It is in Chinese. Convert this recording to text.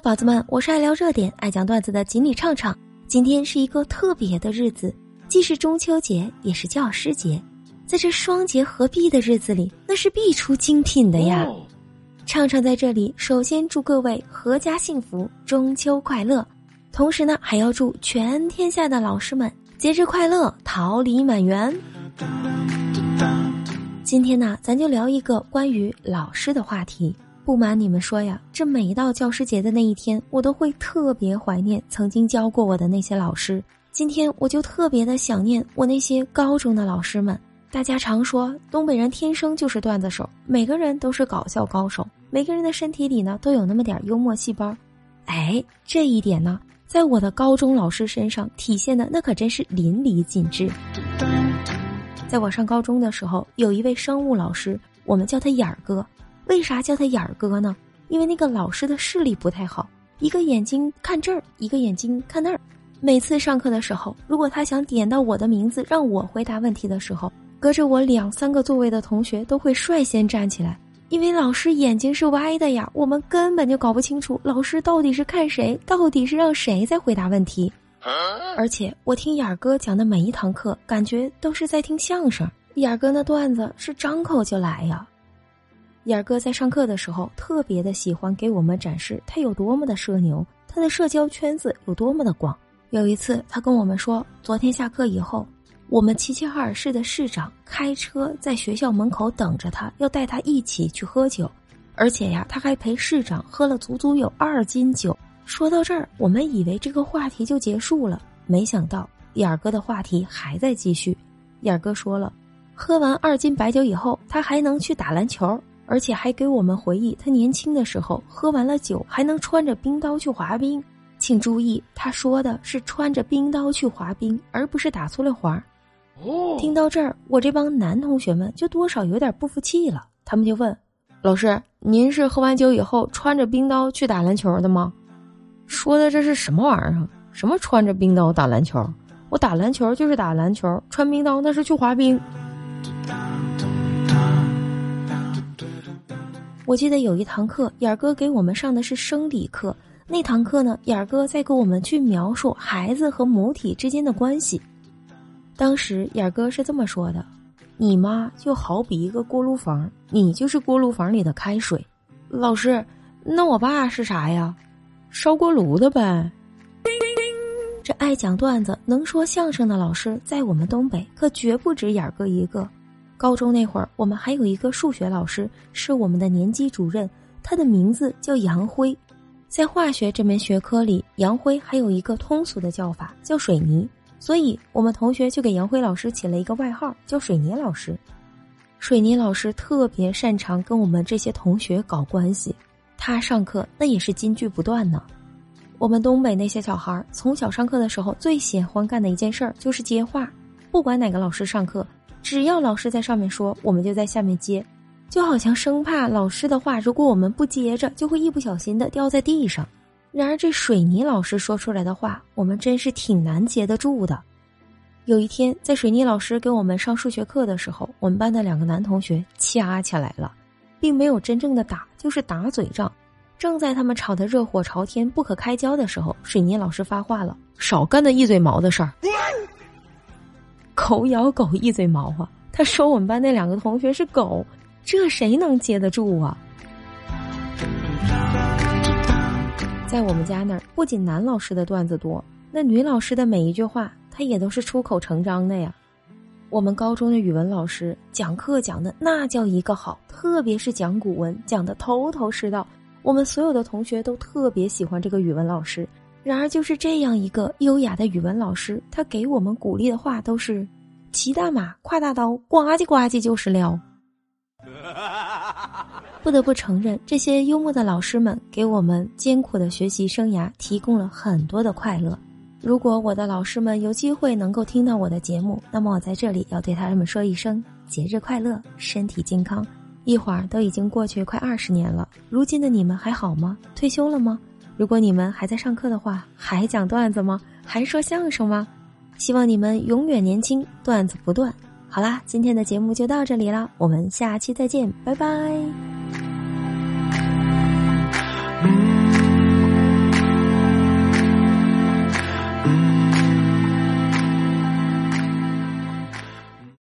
宝子们，我是爱聊热点、爱讲段子的锦鲤畅畅。今天是一个特别的日子，既是中秋节，也是教师节。在这双节合璧的日子里，那是必出精品的呀。畅畅在这里，首先祝各位阖家幸福，中秋快乐。同时呢，还要祝全天下的老师们节日快乐，桃李满园。今天呢，咱就聊一个关于老师的话题。不瞒你们说呀，这每到教师节的那一天，我都会特别怀念曾经教过我的那些老师。今天我就特别的想念我那些高中的老师们。大家常说东北人天生就是段子手，每个人都是搞笑高手，每个人的身体里呢都有那么点幽默细胞。哎，这一点呢，在我的高中老师身上体现的那可真是淋漓尽致。在我上高中的时候，有一位生物老师，我们叫他眼儿哥。为啥叫他眼儿哥呢？因为那个老师的视力不太好，一个眼睛看这儿，一个眼睛看那儿。每次上课的时候，如果他想点到我的名字让我回答问题的时候，隔着我两三个座位的同学都会率先站起来，因为老师眼睛是歪的呀，我们根本就搞不清楚老师到底是看谁，到底是让谁在回答问题。而且我听眼儿哥讲的每一堂课，感觉都是在听相声。眼儿哥那段子是张口就来呀。眼儿哥在上课的时候特别的喜欢给我们展示他有多么的社牛，他的社交圈子有多么的广。有一次，他跟我们说，昨天下课以后，我们齐齐哈尔市的市长开车在学校门口等着他，要带他一起去喝酒，而且呀，他还陪市长喝了足足有二斤酒。说到这儿，我们以为这个话题就结束了，没想到眼儿哥的话题还在继续。眼儿哥说了，喝完二斤白酒以后，他还能去打篮球。而且还给我们回忆他年轻的时候喝完了酒还能穿着冰刀去滑冰，请注意，他说的是穿着冰刀去滑冰，而不是打粗溜滑。哦，听到这儿，我这帮男同学们就多少有点不服气了，他们就问：“老师，您是喝完酒以后穿着冰刀去打篮球的吗？”说的这是什么玩意儿？什么穿着冰刀打篮球？我打篮球就是打篮球，穿冰刀那是去滑冰。我记得有一堂课，眼儿哥给我们上的是生理课。那堂课呢，眼儿哥在给我们去描述孩子和母体之间的关系。当时眼儿哥是这么说的：“你妈就好比一个锅炉房，你就是锅炉房里的开水。”老师，那我爸是啥呀？烧锅炉的呗。这爱讲段子、能说相声的老师，在我们东北可绝不止眼儿哥一个。高中那会儿，我们还有一个数学老师，是我们的年级主任，他的名字叫杨辉。在化学这门学科里，杨辉还有一个通俗的叫法，叫水泥。所以我们同学就给杨辉老师起了一个外号，叫水泥老师。水泥老师特别擅长跟我们这些同学搞关系，他上课那也是金句不断呢。我们东北那些小孩从小上课的时候最喜欢干的一件事儿就是接话，不管哪个老师上课。只要老师在上面说，我们就在下面接，就好像生怕老师的话，如果我们不接着，就会一不小心的掉在地上。然而这水泥老师说出来的话，我们真是挺难接得住的。有一天，在水泥老师给我们上数学课的时候，我们班的两个男同学掐起来了，并没有真正的打，就是打嘴仗。正在他们吵得热火朝天、不可开交的时候，水泥老师发话了：“少干那一嘴毛的事儿。”狗咬狗，一嘴毛啊！他说我们班那两个同学是狗，这谁能接得住啊？在我们家那儿，不仅男老师的段子多，那女老师的每一句话，他也都是出口成章的呀。我们高中的语文老师讲课讲的那叫一个好，特别是讲古文，讲的头头是道，我们所有的同学都特别喜欢这个语文老师。然而，就是这样一个优雅的语文老师，他给我们鼓励的话都是：“骑大马，挎大刀，呱唧呱唧就是撩。”不得不承认，这些幽默的老师们给我们艰苦的学习生涯提供了很多的快乐。如果我的老师们有机会能够听到我的节目，那么我在这里要对他们说一声节日快乐，身体健康。一会儿都已经过去快二十年了，如今的你们还好吗？退休了吗？如果你们还在上课的话，还讲段子吗？还说相声吗？希望你们永远年轻，段子不断。好啦，今天的节目就到这里了，我们下期再见，拜拜。